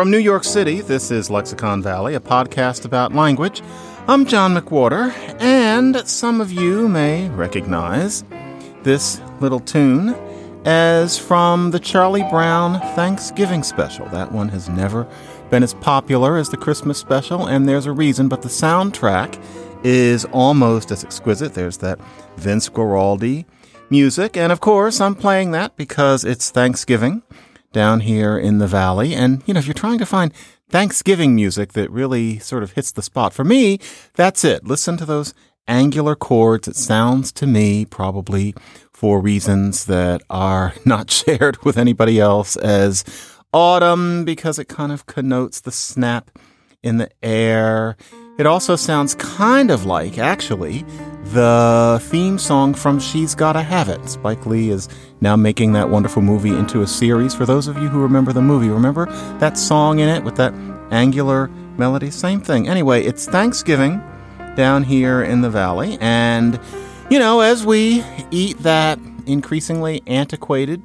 From New York City, this is Lexicon Valley, a podcast about language. I'm John McWhorter, and some of you may recognize this little tune as from the Charlie Brown Thanksgiving special. That one has never been as popular as the Christmas special, and there's a reason, but the soundtrack is almost as exquisite. There's that Vince Guaraldi music, and of course, I'm playing that because it's Thanksgiving down here in the valley. And, you know, if you're trying to find Thanksgiving music that really sort of hits the spot, for me, that's it. Listen to those angular chords. It sounds to me probably for reasons that are not shared with anybody else as autumn because it kind of connotes the snap in the air. It also sounds kind of like, actually, the theme song from She's Gotta Have It. Spike Lee is now making that wonderful movie into a series. For those of you who remember the movie, remember that song in it with that angular melody? Same thing. Anyway, it's Thanksgiving down here in the valley, and you know, as we eat that increasingly antiquated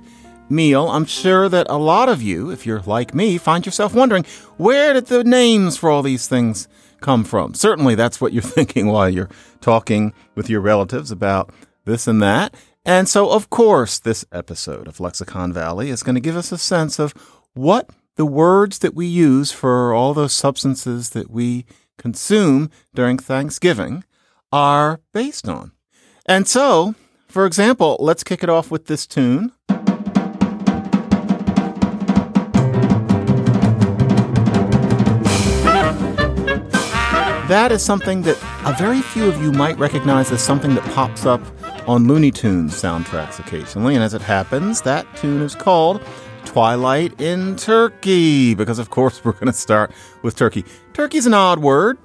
meal, I'm sure that a lot of you, if you're like me, find yourself wondering where did the names for all these things come from? Certainly, that's what you're thinking while you're talking with your relatives about this and that. And so, of course, this episode of Lexicon Valley is going to give us a sense of what the words that we use for all those substances that we consume during Thanksgiving are based on. And so, for example, let's kick it off with this tune. That is something that a very few of you might recognize as something that pops up on Looney Tunes soundtracks occasionally. And as it happens, that tune is called Twilight in Turkey, because of course we're going to start with turkey. Turkey's an odd word.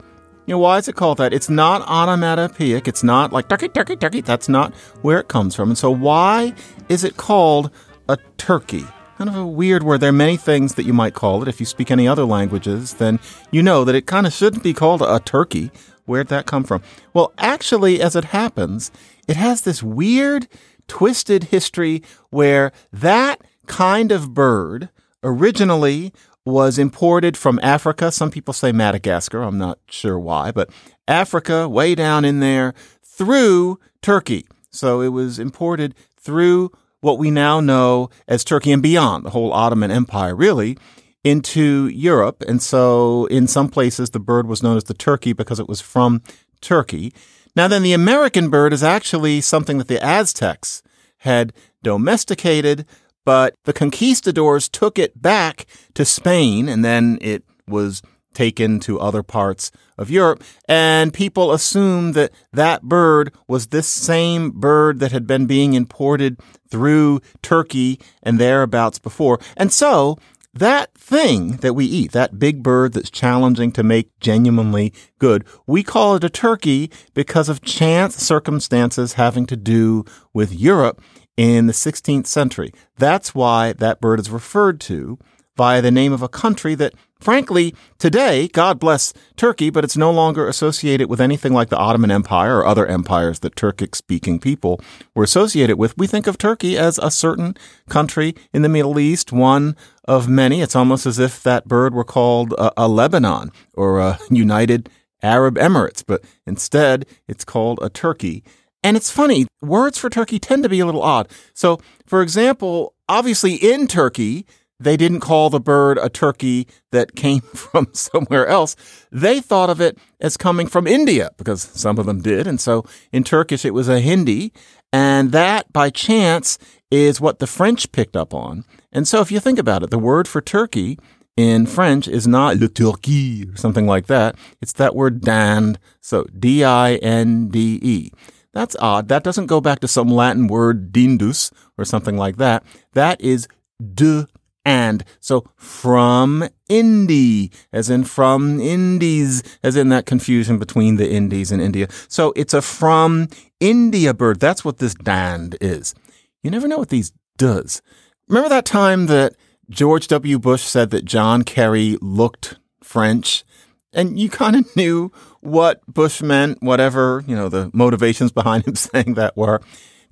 You know, why is it called that? It's not onomatopoeic. It's not like turkey, turkey, turkey. That's not where it comes from. And so why is it called a turkey? Kind of a weird word. There are many things that you might call it. If you speak any other languages, then you know that it kind of shouldn't be called a turkey. Where'd that come from? Well, actually, as it happens, it has this weird, twisted history where that kind of bird originally was imported from Africa. Some people say Madagascar. I'm not sure why, but Africa, way down in there, through Turkey. So it was imported through what we now know as Turkey and beyond, the whole Ottoman Empire, really, into Europe. And so in some places, the bird was known as the turkey because it was from Turkey. Now, then, the American bird is actually something that the Aztecs had domesticated, but the conquistadors took it back to Spain and then it was taken to other parts of Europe. And people assumed that that bird was this same bird that had been being imported through Turkey and thereabouts before. And so that thing that we eat, that big bird that's challenging to make genuinely good, we call it a turkey because of chance circumstances having to do with Europe in the 16th century. That's why that bird is referred to by the name of a country that Frankly, today, God bless Turkey, but it's no longer associated with anything like the Ottoman Empire or other empires that Turkic speaking people were associated with. We think of Turkey as a certain country in the Middle East, one of many. It's almost as if that bird were called a, a Lebanon or a United Arab Emirates, but instead it's called a Turkey. And it's funny, words for Turkey tend to be a little odd. So, for example, obviously in Turkey, they didn't call the bird a turkey that came from somewhere else. They thought of it as coming from India because some of them did. And so in Turkish, it was a Hindi. And that by chance is what the French picked up on. And so if you think about it, the word for turkey in French is not le turkey or something like that. It's that word dinde. So D I N D E. That's odd. That doesn't go back to some Latin word dindus or something like that. That is de and. So from Indy, as in from Indies, as in that confusion between the Indies and India. So it's a from India bird. That's what this dand is. You never know what these does. Remember that time that George W. Bush said that John Kerry looked French? And you kind of knew what Bush meant, whatever, you know, the motivations behind him saying that were.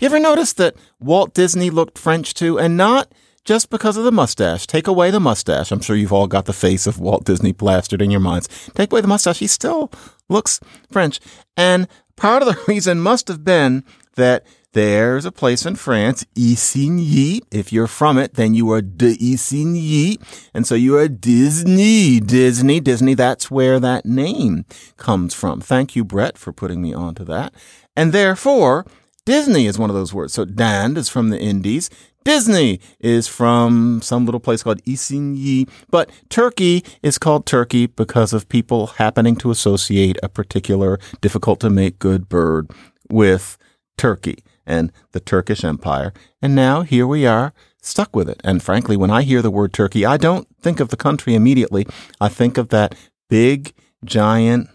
Have you ever noticed that Walt Disney looked French too? And not just because of the mustache. Take away the mustache. I'm sure you've all got the face of Walt Disney plastered in your minds. Take away the mustache. He still looks French. And part of the reason must have been that there's a place in France, Isigny. If you're from it, then you are de Isigny. And so you are Disney. Disney, Disney. That's where that name comes from. Thank you, Brett, for putting me onto that. And therefore, Disney is one of those words. So Dand is from the Indies. Disney is from some little place called Isigny, but Turkey is called Turkey because of people happening to associate a particular difficult to make good bird with Turkey and the Turkish Empire. And now here we are stuck with it. And frankly, when I hear the word Turkey, I don't think of the country immediately. I think of that big, giant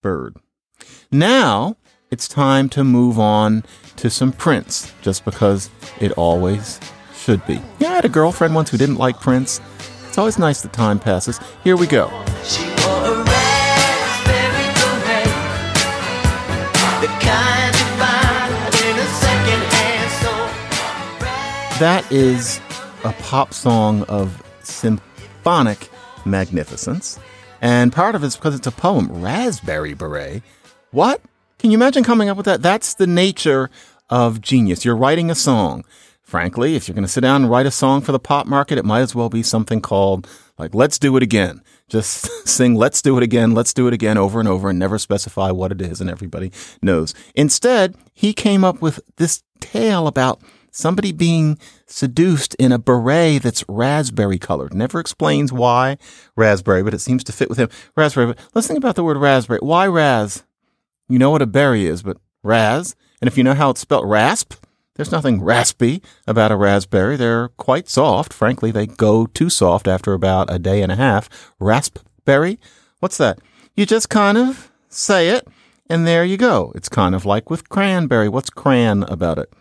bird. Now it's time to move on to some Prince, just because it always should be. Yeah, I had a girlfriend once who didn't like Prince. It's always nice that time passes. Here we go. That is a pop song of symphonic magnificence. And part of it's because it's a poem, Raspberry Beret. What? Can you imagine coming up with that? That's the nature of genius. You're writing a song. Frankly, if you're going to sit down and write a song for the pop market, it might as well be something called like Let's Do It Again. Just sing Let's Do It Again, Let's Do It Again over and over and never specify what it is and everybody knows. Instead, he came up with this tale about somebody being seduced in a beret that's raspberry colored. Never explains why raspberry, but it seems to fit with him. Raspberry. But let's think about the word raspberry. Why ras? You know what a berry is, but ras. And if you know how it's spelled rasp, there's nothing raspy about a raspberry. They're quite soft. Frankly, they go too soft after about a day and a half. Raspberry? What's that? You just kind of say it, and there you go. It's kind of like with cranberry. What's cran about it?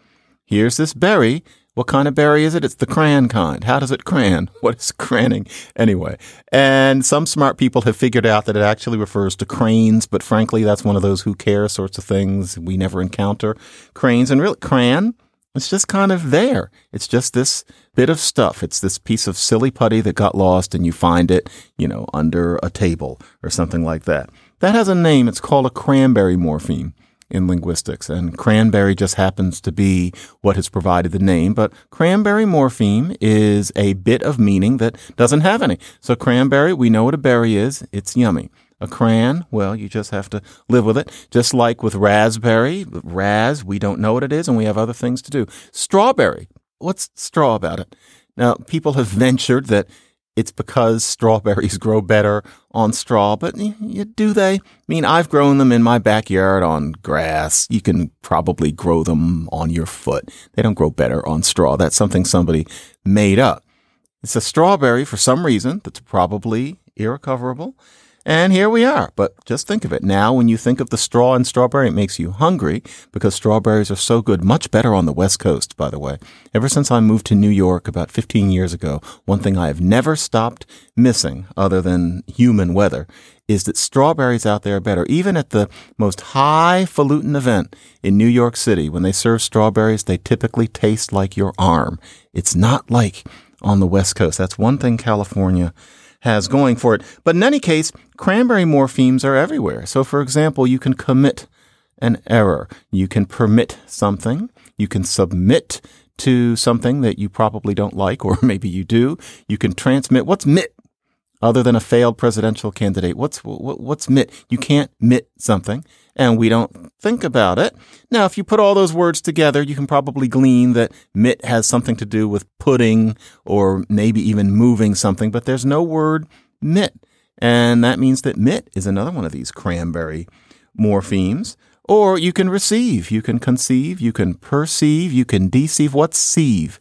Here's this berry. What kind of berry is it? It's the cran kind. How does it cran? What is craning anyway? And some smart people have figured out that it actually refers to cranes, but frankly, that's one of those who care sorts of things we never encounter. Cranes and really cran, it's just kind of there. It's just this bit of stuff. It's this piece of silly putty that got lost and you find it, you know, under a table or something like that. That has a name. It's called a cranberry morpheme in linguistics, and cranberry just happens to be what has provided the name. But cranberry morpheme is a bit of meaning that doesn't have any. So cranberry, we know what a berry is. It's yummy. A cran, well, you just have to live with it. Just like with raspberry, ras, we don't know what it is, and we have other things to do. Strawberry, what's straw about it? Now, people have ventured that it's because strawberries grow better on straw, but do they? I mean, I've grown them in my backyard on grass. You can probably grow them on your foot. They don't grow better on straw. That's something somebody made up. It's a strawberry for some reason that's probably irrecoverable. And here we are. But just think of it. Now, when you think of the straw and strawberry, it makes you hungry because strawberries are so good. Much better on the West Coast, by the way. Ever since I moved to New York about 15 years ago, one thing I have never stopped missing, other than human weather, is that strawberries out there are better. Even at the most highfalutin event in New York City, when they serve strawberries, they typically taste like your arm. It's not like on the West Coast. That's one thing California has going for it. But in any case, cranberry morphemes are everywhere. So, for example, you can commit an error. You can permit something. You can submit to something that you probably don't like, or maybe you do. You can transmit. What's mit? Other than a failed presidential candidate, what's what's mit? You can't mit something and we don't think about it. Now, if you put all those words together, you can probably glean that mit has something to do with putting or maybe even moving something, but there's no word mit. And that means that mit is another one of these cranberry morphemes. Or you can receive, you can conceive, you can perceive, you can deceive. What's sieve?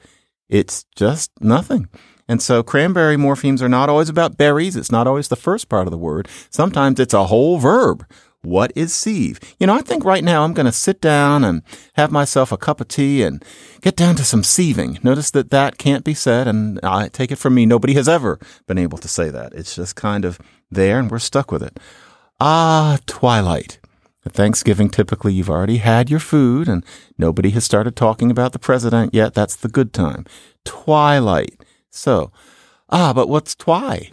It's just nothing. And so cranberry morphemes are not always about berries. It's not always the first part of the word. Sometimes it's a whole verb what is sieve? You know, I think right now I'm going to sit down and have myself a cup of tea and get down to some sieving. Notice that that can't be said, and I take it from me, nobody has ever been able to say that. It's just kind of there, and we're stuck with it. Ah, twilight. At Thanksgiving, typically you've already had your food, and nobody has started talking about the president yet. That's the good time. Twilight. So, ah, but what's twi?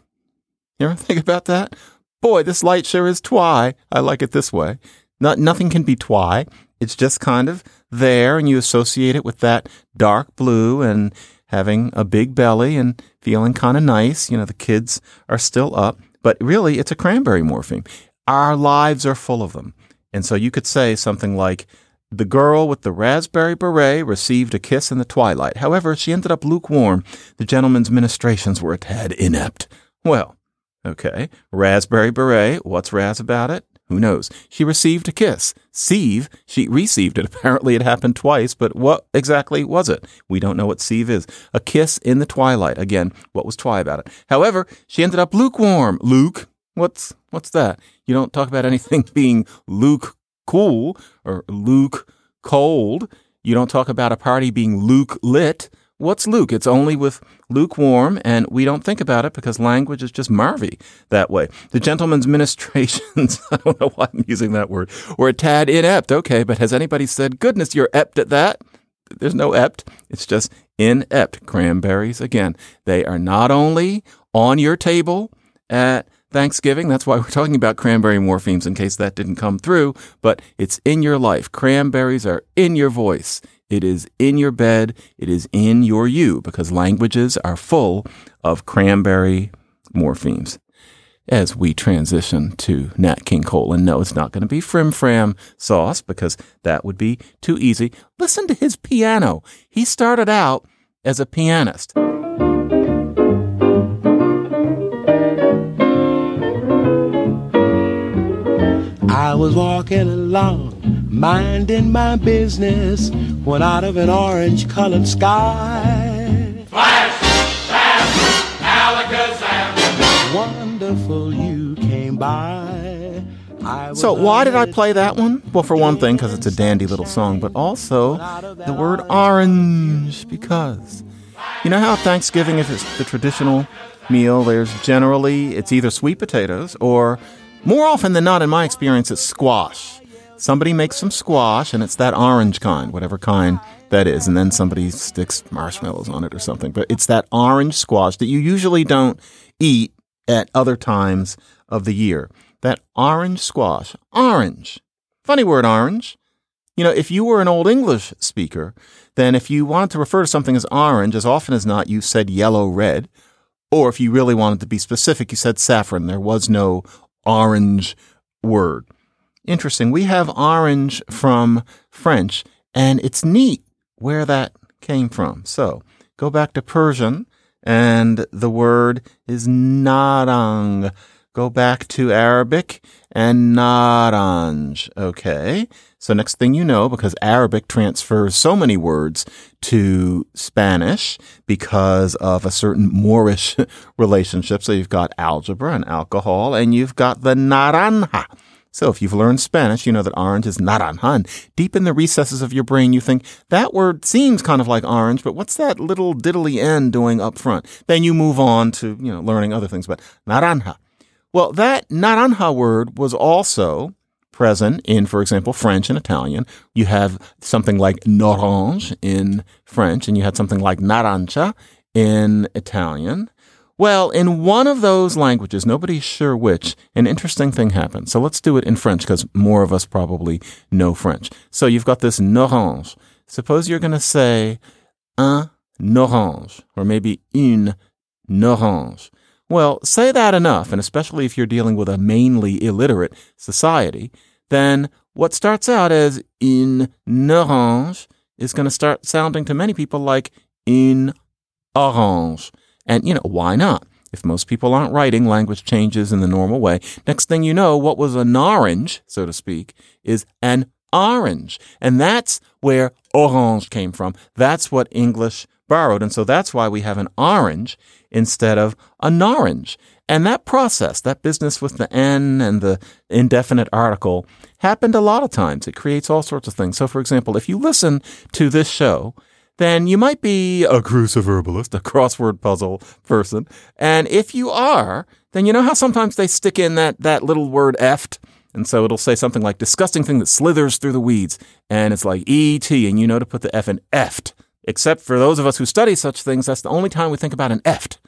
You ever think about that? Boy, this light sure is twi. I like it this way. Not, nothing can be twi. It's just kind of there, and you associate it with that dark blue and having a big belly and feeling kind of nice. You know, the kids are still up, but really it's a cranberry morpheme. Our lives are full of them. And so you could say something like, the girl with the raspberry beret received a kiss in the twilight. However, she ended up lukewarm. The gentleman's ministrations were a tad inept. Well, okay. Raspberry beret, what's Raz about it? Who knows? She received a kiss. Sieve, she received it. Apparently it happened twice, but what exactly was it? We don't know what sieve is. A kiss in the twilight. Again, what was twi about it? However, she ended up lukewarm. Luke, what's what's that? You don't talk about anything being luke cool or Luke cold. You don't talk about a party being Luke lit. What's Luke? It's only with lukewarm, and we don't think about it because language is just marvy that way. The gentleman's ministrations, I don't know why I'm using that word, were a tad inept. Okay, but has anybody said, goodness, you're ept at that? There's no ept. It's just inept. Cranberries, again, they are not only on your table at Thanksgiving. That's why we're talking about cranberry morphemes in case that didn't come through, but it's in your life. Cranberries are in your voice. It is in your bed. It is in your you because languages are full of cranberry morphemes. As we transition to Nat King Cole, and no, it's not going to be Frim Fram sauce because that would be too easy. Listen to his piano. He started out as a pianist. I was walking along, minding my business, when out of an orange colored sky. Flash, bam, alakazam. Wonderful you came by. I was So, why did I play that one? Well, for one thing, because it's a dandy little song, but also the word orange, because you know how Thanksgiving is the traditional meal? There's generally, it's either sweet potatoes or more often than not, in my experience, it's squash. Somebody makes some squash, and it's that orange kind, whatever kind that is, and then somebody sticks marshmallows on it or something. But it's that orange squash that you usually don't eat at other times of the year. That orange squash. Orange. Funny word, orange. You know, if you were an Old English speaker, then if you wanted to refer to something as orange, as often as not, you said yellow, red. Or if you really wanted to be specific, you said saffron. There was no orange word. Interesting. We have orange from French, and it's neat where that came from. So go back to Persian, and the word is narang. Go back to Arabic and naranj. Okay. So next thing you know, because Arabic transfers so many words to Spanish because of a certain Moorish relationship. So you've got algebra and alcohol, and you've got the naranja. So if you've learned Spanish, you know that orange is naranja. And deep in the recesses of your brain, you think that word seems kind of like orange, but what's that little diddly end doing up front? Then you move on to, you know, learning other things, but naranja. Well, that naranja word was also present in, for example, French and Italian. You have something like orange in French, and you had something like naranja in Italian. Well, in one of those languages, nobody's sure which, an interesting thing happened. So let's do it in French because more of us probably know French. So you've got this orange. Suppose you're going to say un orange, or maybe une orange. Well, say that enough, and especially if you're dealing with a mainly illiterate society, then what starts out as une orange is going to start sounding to many people like une orange. And, you know, why not? If most people aren't writing, language changes in the normal way. Next thing you know, what was an orange, so to speak, is an orange. And that's where orange came from. That's what English borrowed. And so that's why we have an orange instead of an orange. And that process, that business with the N and the indefinite article, happened a lot of times. It creates all sorts of things. So, for example, if you listen to this show, then you might be a cruciverbalist, a crossword puzzle person. And if you are, then you know how sometimes they stick in that, that little word eft? And so it'll say something like disgusting thing that slithers through the weeds. And it's like ET, and you know to put the F in eft. Except for those of us who study such things, that's the only time we think about an eft.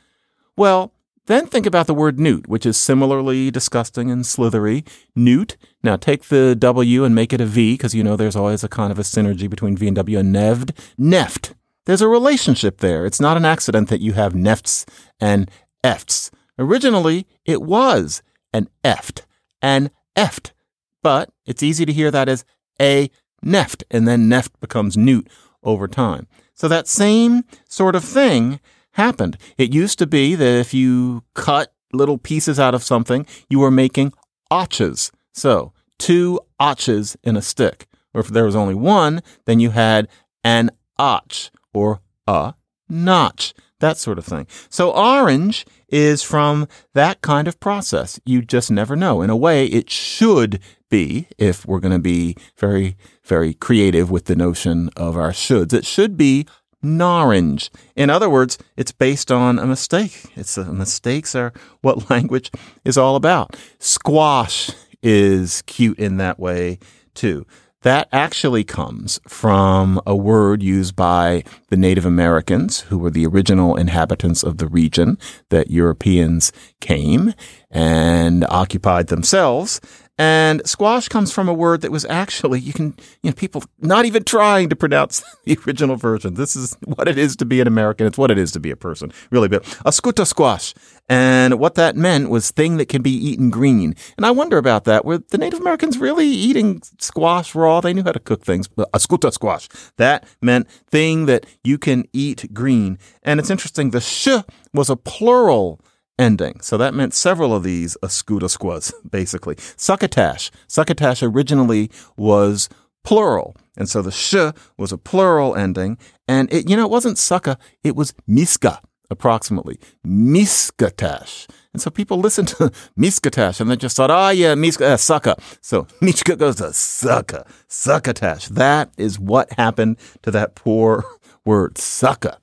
Well, then think about the word newt, which is similarly disgusting and slithery. Newt. Now take the W and make it a V, because you know there's always a kind of a synergy between V and W and neved. Neft. There's a relationship there. It's not an accident that you have nefts and efts. Originally, it was an eft, an eft. But it's easy to hear that as a neft, and then neft becomes newt over time. So that same sort of thing happened. It used to be that if you cut little pieces out of something, you were making otches. So two otches in a stick. Or if there was only one, then you had an otch or a notch, that sort of thing. So orange is from that kind of process. You just never know. In a way, it should be, if we're going to be very, very creative with the notion of our shoulds, it should be narange. In other words, it's based on a mistake. It's a, mistakes are what language is all about. Squash is cute in that way too. That actually comes from a word used by the Native Americans, who were the original inhabitants of the region that Europeans came and occupied themselves. And squash comes from a word that was actually, you can, you know, people not even trying to pronounce the original version. This is what it is to be an American. It's what it is to be a person, really. But a skuta squash. And what that meant was thing that can be eaten green. And I wonder about that. Were the Native Americans really eating squash raw? They knew how to cook things. A skuta squash. That meant thing that you can eat green. And it's interesting. The sh was a plural ending. So that meant several of these squas, basically. Succotash. Succotash originally was plural. And so the sh was a plural ending. And it, you know, it wasn't sucka, it was miska, approximately. Miskatash. And so people listened to miskatash and they just thought, oh yeah, miska, uh. So mishka goes to sucka, succotash. That is what happened to that poor word, sucka.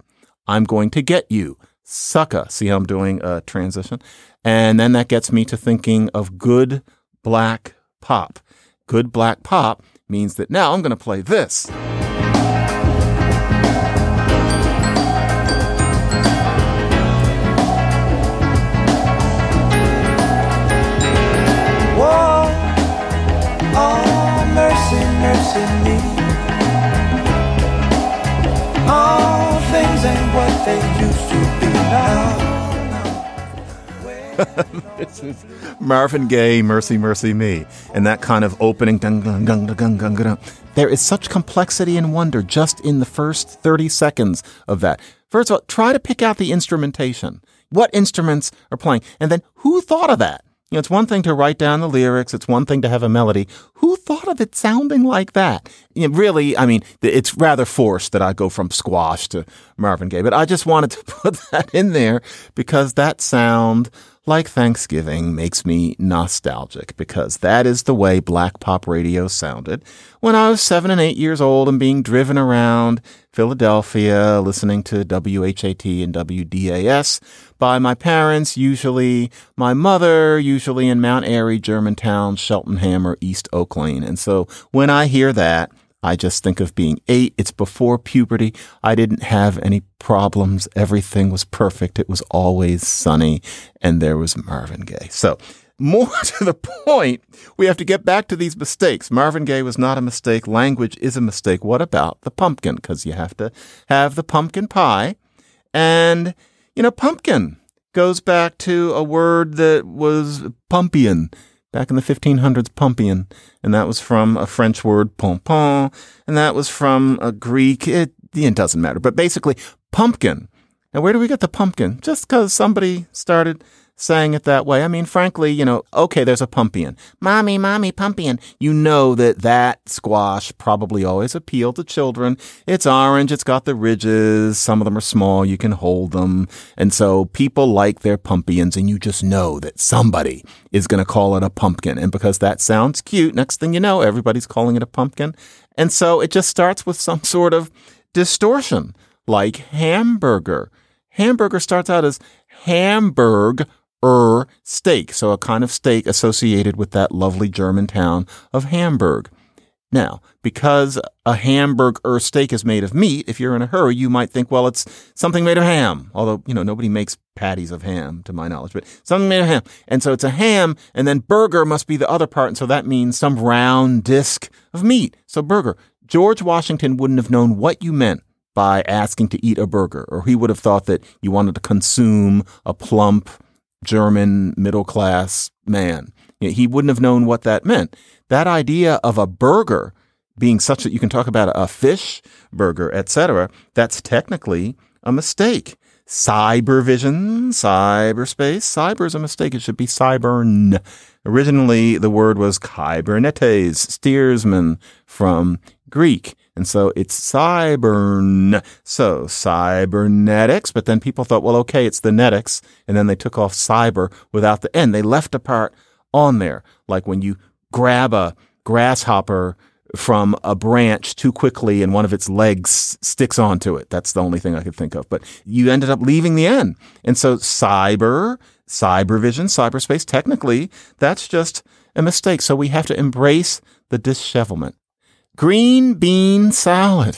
I'm going to get you sucka. See how I'm doing a transition? And then that gets me to thinking of good black pop. Good black pop means that now I'm going to play this. Oh, they used to this is Marvin Gaye, Mercy, Mercy Me. And that kind of opening, dun, dun, dun, dun, dun, dun, there is such complexity and wonder just in the first 30 seconds of that. First of all, try to pick out the instrumentation. What instruments are playing? And then who thought of that? You know, it's one thing to write down the lyrics. It's one thing to have a melody. Who thought of it sounding like that? You know, really, I mean, it's rather forced that I go from squash to Marvin Gaye, but I just wanted to put that in there because that sound like Thanksgiving makes me nostalgic because that is the way black pop radio sounded when I was seven and eight years old and being driven around Philadelphia listening to WHAT and WDAS by my parents, usually my mother, usually in Mount Airy, Germantown, Cheltenham, or East Oak Lane. And so when I hear that, I just think of being eight. It's before puberty. I didn't have any problems. Everything was perfect. It was always sunny. And there was Marvin Gaye. So more to the point, we have to get back to these mistakes. Marvin Gaye was not a mistake. Language is a mistake. What about the pumpkin? Because you have to have the pumpkin pie. And, you know, pumpkin goes back to a word that was pumpian back in the 1500s, pumpian, and that was from a French word, pompon, and that was from a Greek, it, it doesn't matter, but basically, pumpkin. Now, where do we get the pumpkin? Just because somebody started saying it that way. I mean, frankly, you know, okay, there's a pumpian. Mommy, mommy, pumpian. You know that that squash probably always appealed to children. It's orange. It's got the ridges. Some of them are small. You can hold them. And so people like their pumpians and you just know that somebody is going to call it a pumpkin. And because that sounds cute, next thing you know, everybody's calling it a pumpkin. And so it just starts with some sort of distortion like hamburger. Hamburger starts out as Hamburg er steak, so a kind of steak associated with that lovely German town of Hamburg. Now, because a hamburger steak is made of meat, if you're in a hurry, you might think, well, it's something made of ham. Although, you know, nobody makes patties of ham, to my knowledge, but something made of ham. And so it's a ham, and then burger must be the other part. And so that means some round disc of meat. So burger. George Washington wouldn't have known what you meant by asking to eat a burger, or he would have thought that you wanted to consume a plump German middle class man. He wouldn't have known what that meant. That idea of a burger being such that you can talk about a fish burger, etc., that's technically a mistake. Cybervision, cyberspace, cyber is a mistake. It should be cybern. Originally, the word was kybernetes, steersman from Greek. And so it's cybern. So cybernetics, but then people thought, well, okay, it's the netics. And then they took off cyber without the N. They left a part on there. Like when you grab a grasshopper from a branch too quickly and one of its legs sticks onto it. That's the only thing I could think of. But you ended up leaving the N. And so cyber, cybervision, cyberspace, technically, that's just a mistake. So we have to embrace the dishevelment. Green bean salad.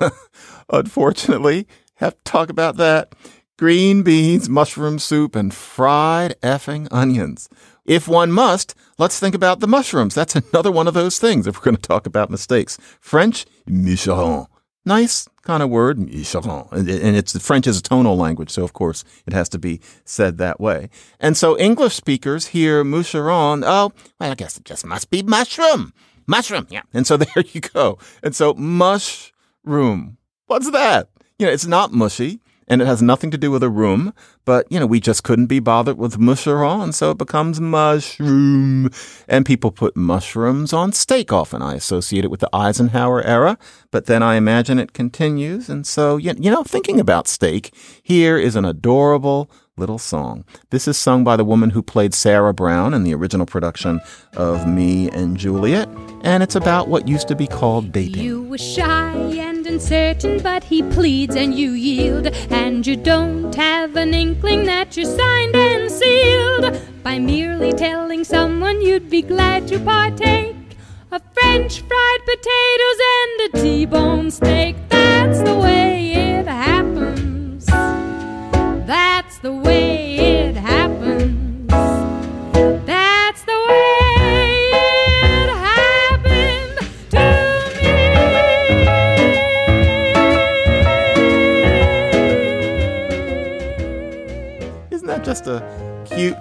Unfortunately, have to talk about that. Green beans, mushroom soup, and fried effing onions. If one must, let's think about the mushrooms. That's another one of those things if we're going to talk about mistakes. French, micheron. Nice kind of word, micheron. And it's French is a tonal language, so of course it has to be said that way. And so English speakers hear moucheron. Oh, well, I guess it just must be mushroom. Mushroom, yeah. And so there you go. And so mushroom. What's that? You know, it's not mushy and it has nothing to do with a room, but you know, we just couldn't be bothered with moucheron, so it becomes mushroom. And people put mushrooms on steak often. I associate it with the Eisenhower era, but then I imagine it continues. And so, you know, thinking about steak, here is an adorable little song. This is sung by the woman who played Sarah Brown in the original production of Me and Juliet, and it's about what used to be called dating. You were shy and uncertain, but he pleads and you yield, and you don't have an inkling that you're signed and sealed by merely telling someone you'd be glad to partake of French fried potatoes and a T-bone steak. That's the way. That's the way it happens. That's the way it happened to me. Isn't that just a cute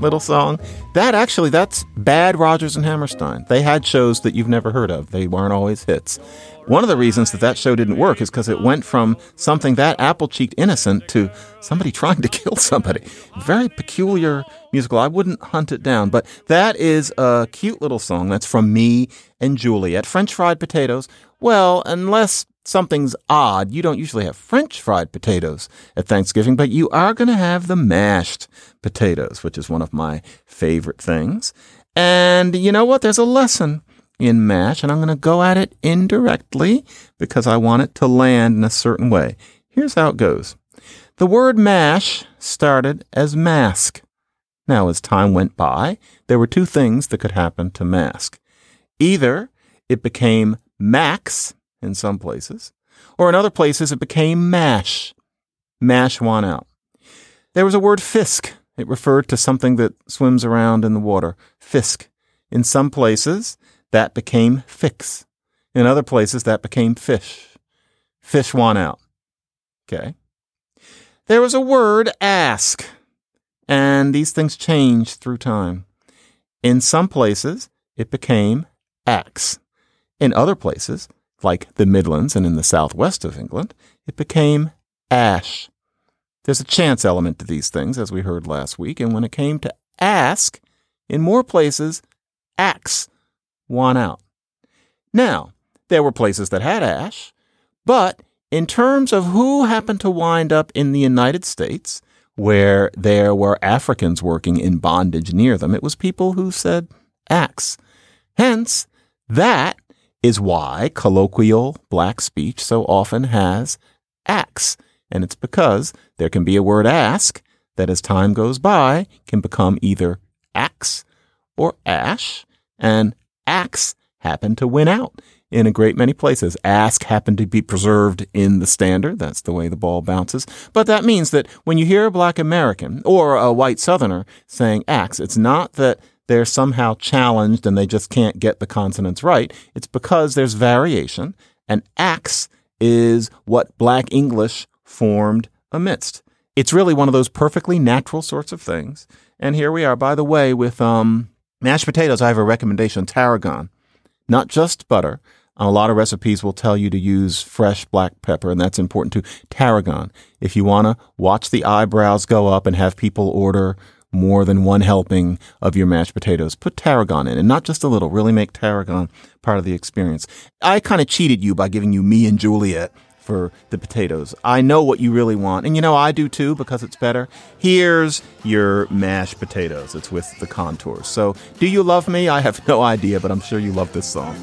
little song? That actually, that's bad Rodgers and Hammerstein. They had shows that you've never heard of. They weren't always hits. One of the reasons that that show didn't work is because it went from something that apple-cheeked innocent to somebody trying to kill somebody. Very peculiar musical. I wouldn't hunt it down, but that is a cute little song. That's from me and Juliet. French fried potatoes. Well, unless something's odd, you don't usually have French fried potatoes at Thanksgiving, but you are going to have the mashed potatoes, which is one of my favorite things. And you know what? There's a lesson in mash, and I'm going to go at it indirectly because I want it to land in a certain way. Here's how it goes. The word mash started as mask. Now, as time went by, there were two things that could happen to mask. Either it became max in some places, or in other places it became mash. Mash one out. There was a word fisk. It referred to something that swims around in the water. Fisk. In some places, that became fix. In other places, that became fish. Fish one out. Okay. There was a word ask, and these things changed through time. In some places, it became axe. In other places, like the Midlands and in the southwest of England, it became ash. There's a chance element to these things, as we heard last week, and when it came to ask, in more places, axe won out. Now, there were places that had ash, but in terms of who happened to wind up in the United States, where there were Africans working in bondage near them, it was people who said axe. Hence, that is why colloquial black speech so often has axe. And it's because there can be a word ask that as time goes by can become either axe or ash. And axe happened to win out in a great many places. Ask happened to be preserved in the standard. That's the way the ball bounces. But that means that when you hear a black American or a white Southerner saying axe, it's not that they're somehow challenged and they just can't get the consonants right. It's because there's variation and axe is what black English formed amidst. It's really one of those perfectly natural sorts of things. And here we are. By the way, with um, mashed potatoes, I have a recommendation tarragon, not just butter. A lot of recipes will tell you to use fresh black pepper, and that's important too. Tarragon. If you want to watch the eyebrows go up and have people order more than one helping of your mashed potatoes, put tarragon in, and not just a little. Really make tarragon part of the experience. I kind of cheated you by giving you me and Juliet for the potatoes. I know what you really want, and you know I do too because it's better. Here's your mashed potatoes. It's with the contours. So, do you love me? I have no idea, but I'm sure you love this song.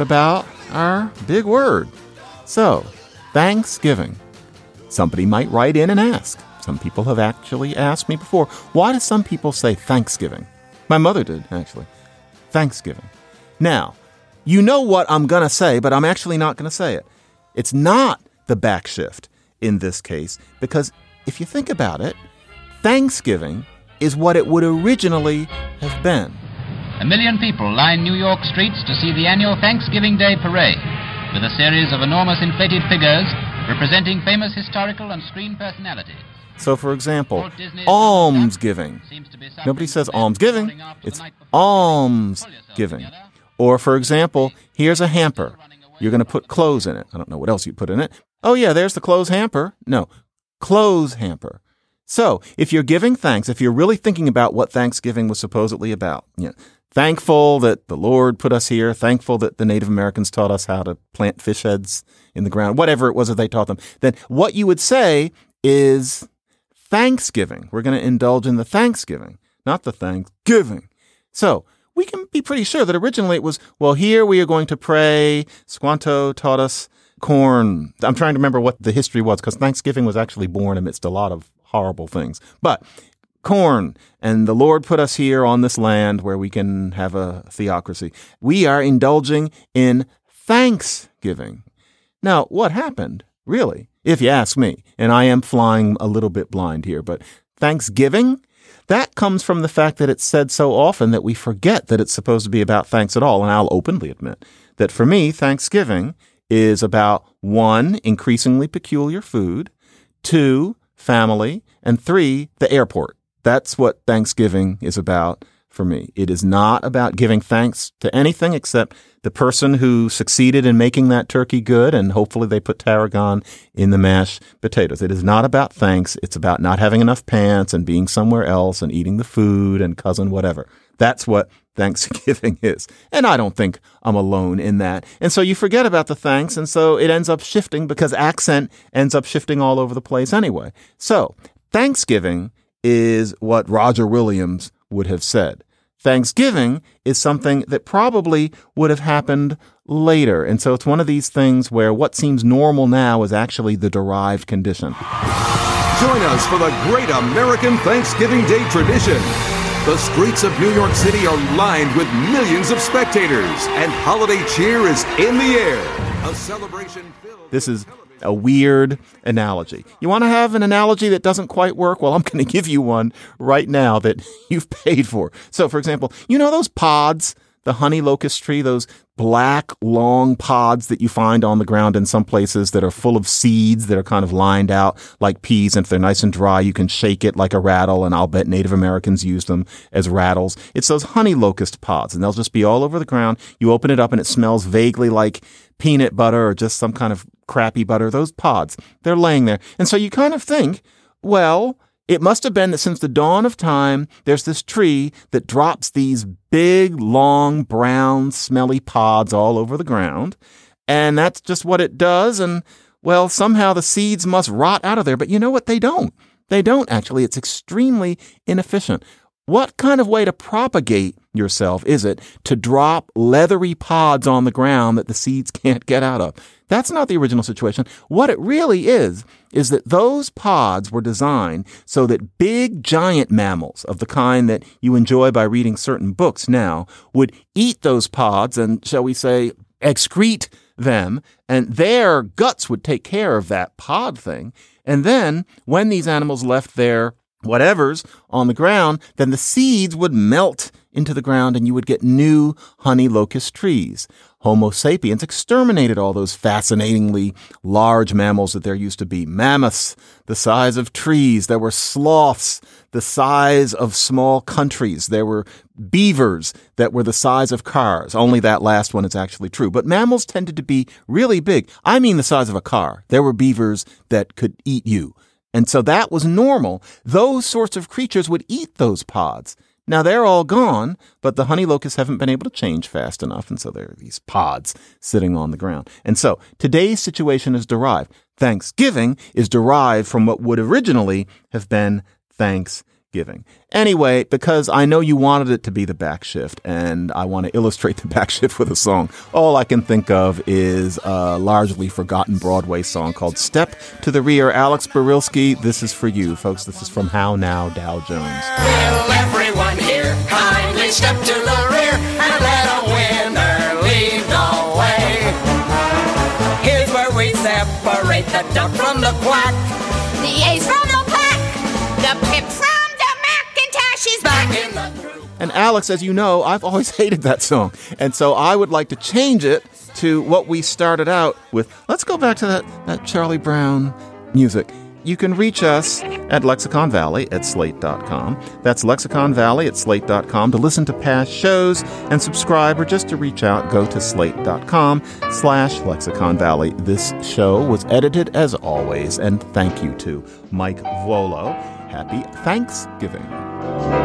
What about our big word? So, Thanksgiving. Somebody might write in and ask. Some people have actually asked me before, why do some people say Thanksgiving? My mother did, actually. Thanksgiving. Now, you know what I'm going to say, but I'm actually not going to say it. It's not the back shift in this case, because if you think about it, Thanksgiving is what it would originally have been. A million people line New York streets to see the annual Thanksgiving Day parade, with a series of enormous inflated figures representing famous historical and screen personalities. So, for example, Walt Disney's almsgiving. seems to be something Nobody says to spend almsgiving, morning after the it's night before. Pull yourself almsgiving. Or, for example, here's a hamper. You're going to put clothes in it. I don't know what else you put in it. Oh, yeah, there's the clothes hamper. No, clothes hamper. So, if you're giving thanks, if you're really thinking about what Thanksgiving was supposedly about, yeah, thankful that the Lord put us here, thankful that the Native Americans taught us how to plant fish heads in the ground, whatever it was that they taught them, then what you would say is Thanksgiving. We're going to indulge in the Thanksgiving, not the Thanksgiving. So we can be pretty sure that originally it was, well, here we are going to pray. Squanto taught us corn. I'm trying to remember what the history was because Thanksgiving was actually born amidst a lot of horrible things. But corn, and the Lord put us here on this land where we can have a theocracy. We are indulging in Thanksgiving. Now, what happened, really, if you ask me, and I am flying a little bit blind here, but Thanksgiving, that comes from the fact that it's said so often that we forget that it's supposed to be about thanks at all. And I'll openly admit that for me, Thanksgiving is about one, increasingly peculiar food, two, family, and three, the airport. That's what Thanksgiving is about for me. It is not about giving thanks to anything except the person who succeeded in making that turkey good, and hopefully they put tarragon in the mashed potatoes. It is not about thanks. It's about not having enough pants and being somewhere else and eating the food and cousin whatever. That's what Thanksgiving is. And I don't think I'm alone in that. And so you forget about the thanks, and so it ends up shifting because accent ends up shifting all over the place anyway. So Thanksgiving is what Roger Williams would have said. Thanksgiving is something that probably would have happened later. And so it's one of these things where what seems normal now is actually the derived condition. Join us for the great American Thanksgiving Day tradition. The streets of New York City are lined with millions of spectators, and holiday cheer is in the air. A celebration filled. This is a weird analogy. You want to have an analogy that doesn't quite work? Well, I'm going to give you one right now that you've paid for. So, for example, you know those pods, the honey locust tree, those black, long pods that you find on the ground in some places that are full of seeds that are kind of lined out like peas. And if they're nice and dry, you can shake it like a rattle. And I'll bet Native Americans use them as rattles. It's those honey locust pods, and they'll just be all over the ground. You open it up, and it smells vaguely like peanut butter or just some kind of crappy butter. Those pods, they're laying there. And so you kind of think, well, it must have been that since the dawn of time, there's this tree that drops these big, long, brown, smelly pods all over the ground. And that's just what it does. And well, somehow the seeds must rot out of there. But you know what? They don't. They don't actually. It's extremely inefficient. What kind of way to propagate yourself is it to drop leathery pods on the ground that the seeds can't get out of? That's not the original situation. What it really is, is that those pods were designed so that big giant mammals of the kind that you enjoy by reading certain books now would eat those pods and, shall we say, excrete them, and their guts would take care of that pod thing. And then when these animals left their whatever's on the ground, then the seeds would melt into the ground and you would get new honey locust trees. Homo sapiens exterminated all those fascinatingly large mammals that there used to be. Mammoths, the size of trees. There were sloths, the size of small countries. There were beavers that were the size of cars. Only that last one is actually true. But mammals tended to be really big. I mean the size of a car. There were beavers that could eat you. And so that was normal. Those sorts of creatures would eat those pods. Now they're all gone, but the honey locusts haven't been able to change fast enough. And so there are these pods sitting on the ground. And so today's situation is derived. Thanksgiving is derived from what would originally have been thanks giving. Anyway, because I know you wanted it to be the back shift, and I want to illustrate the back shift with a song. All I can think of is a largely forgotten Broadway song called Step to the Rear. Alex Barilski, this is for you, folks. This is from How Now Dow Jones. Will everyone here kindly step to the rear and let a winner lead the way? Here's where we separate the duck from the quack. The A's from the pack, the pip from the Macintosh is back in the group. And Alex, as you know, I've always hated that song. And so I would like to change it to what we started out with. Let's go back to that, that Charlie Brown music. You can reach us at Lexicon Valley at slate.com. That's Lexicon Valley at slate.com to listen to past shows and subscribe or just to reach out, go to slate.com slash Lexicon Valley. This show was edited as always, and thank you to Mike Vuolo. Happy Thanksgiving.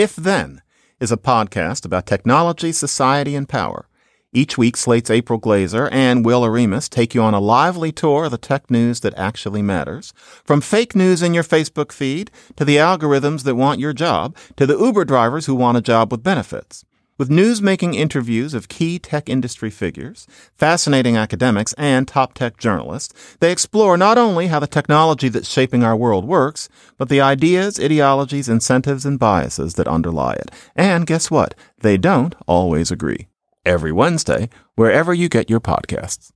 If Then is a podcast about technology, society, and power. Each week, Slate's April Glaser and Will Oremus take you on a lively tour of the tech news that actually matters. From fake news in your Facebook feed, to the algorithms that want your job, to the Uber drivers who want a job with benefits. With news-making interviews of key tech industry figures, fascinating academics, and top tech journalists, they explore not only how the technology that's shaping our world works, but the ideas, ideologies, incentives, and biases that underlie it. And guess what? They don't always agree. Every Wednesday, wherever you get your podcasts.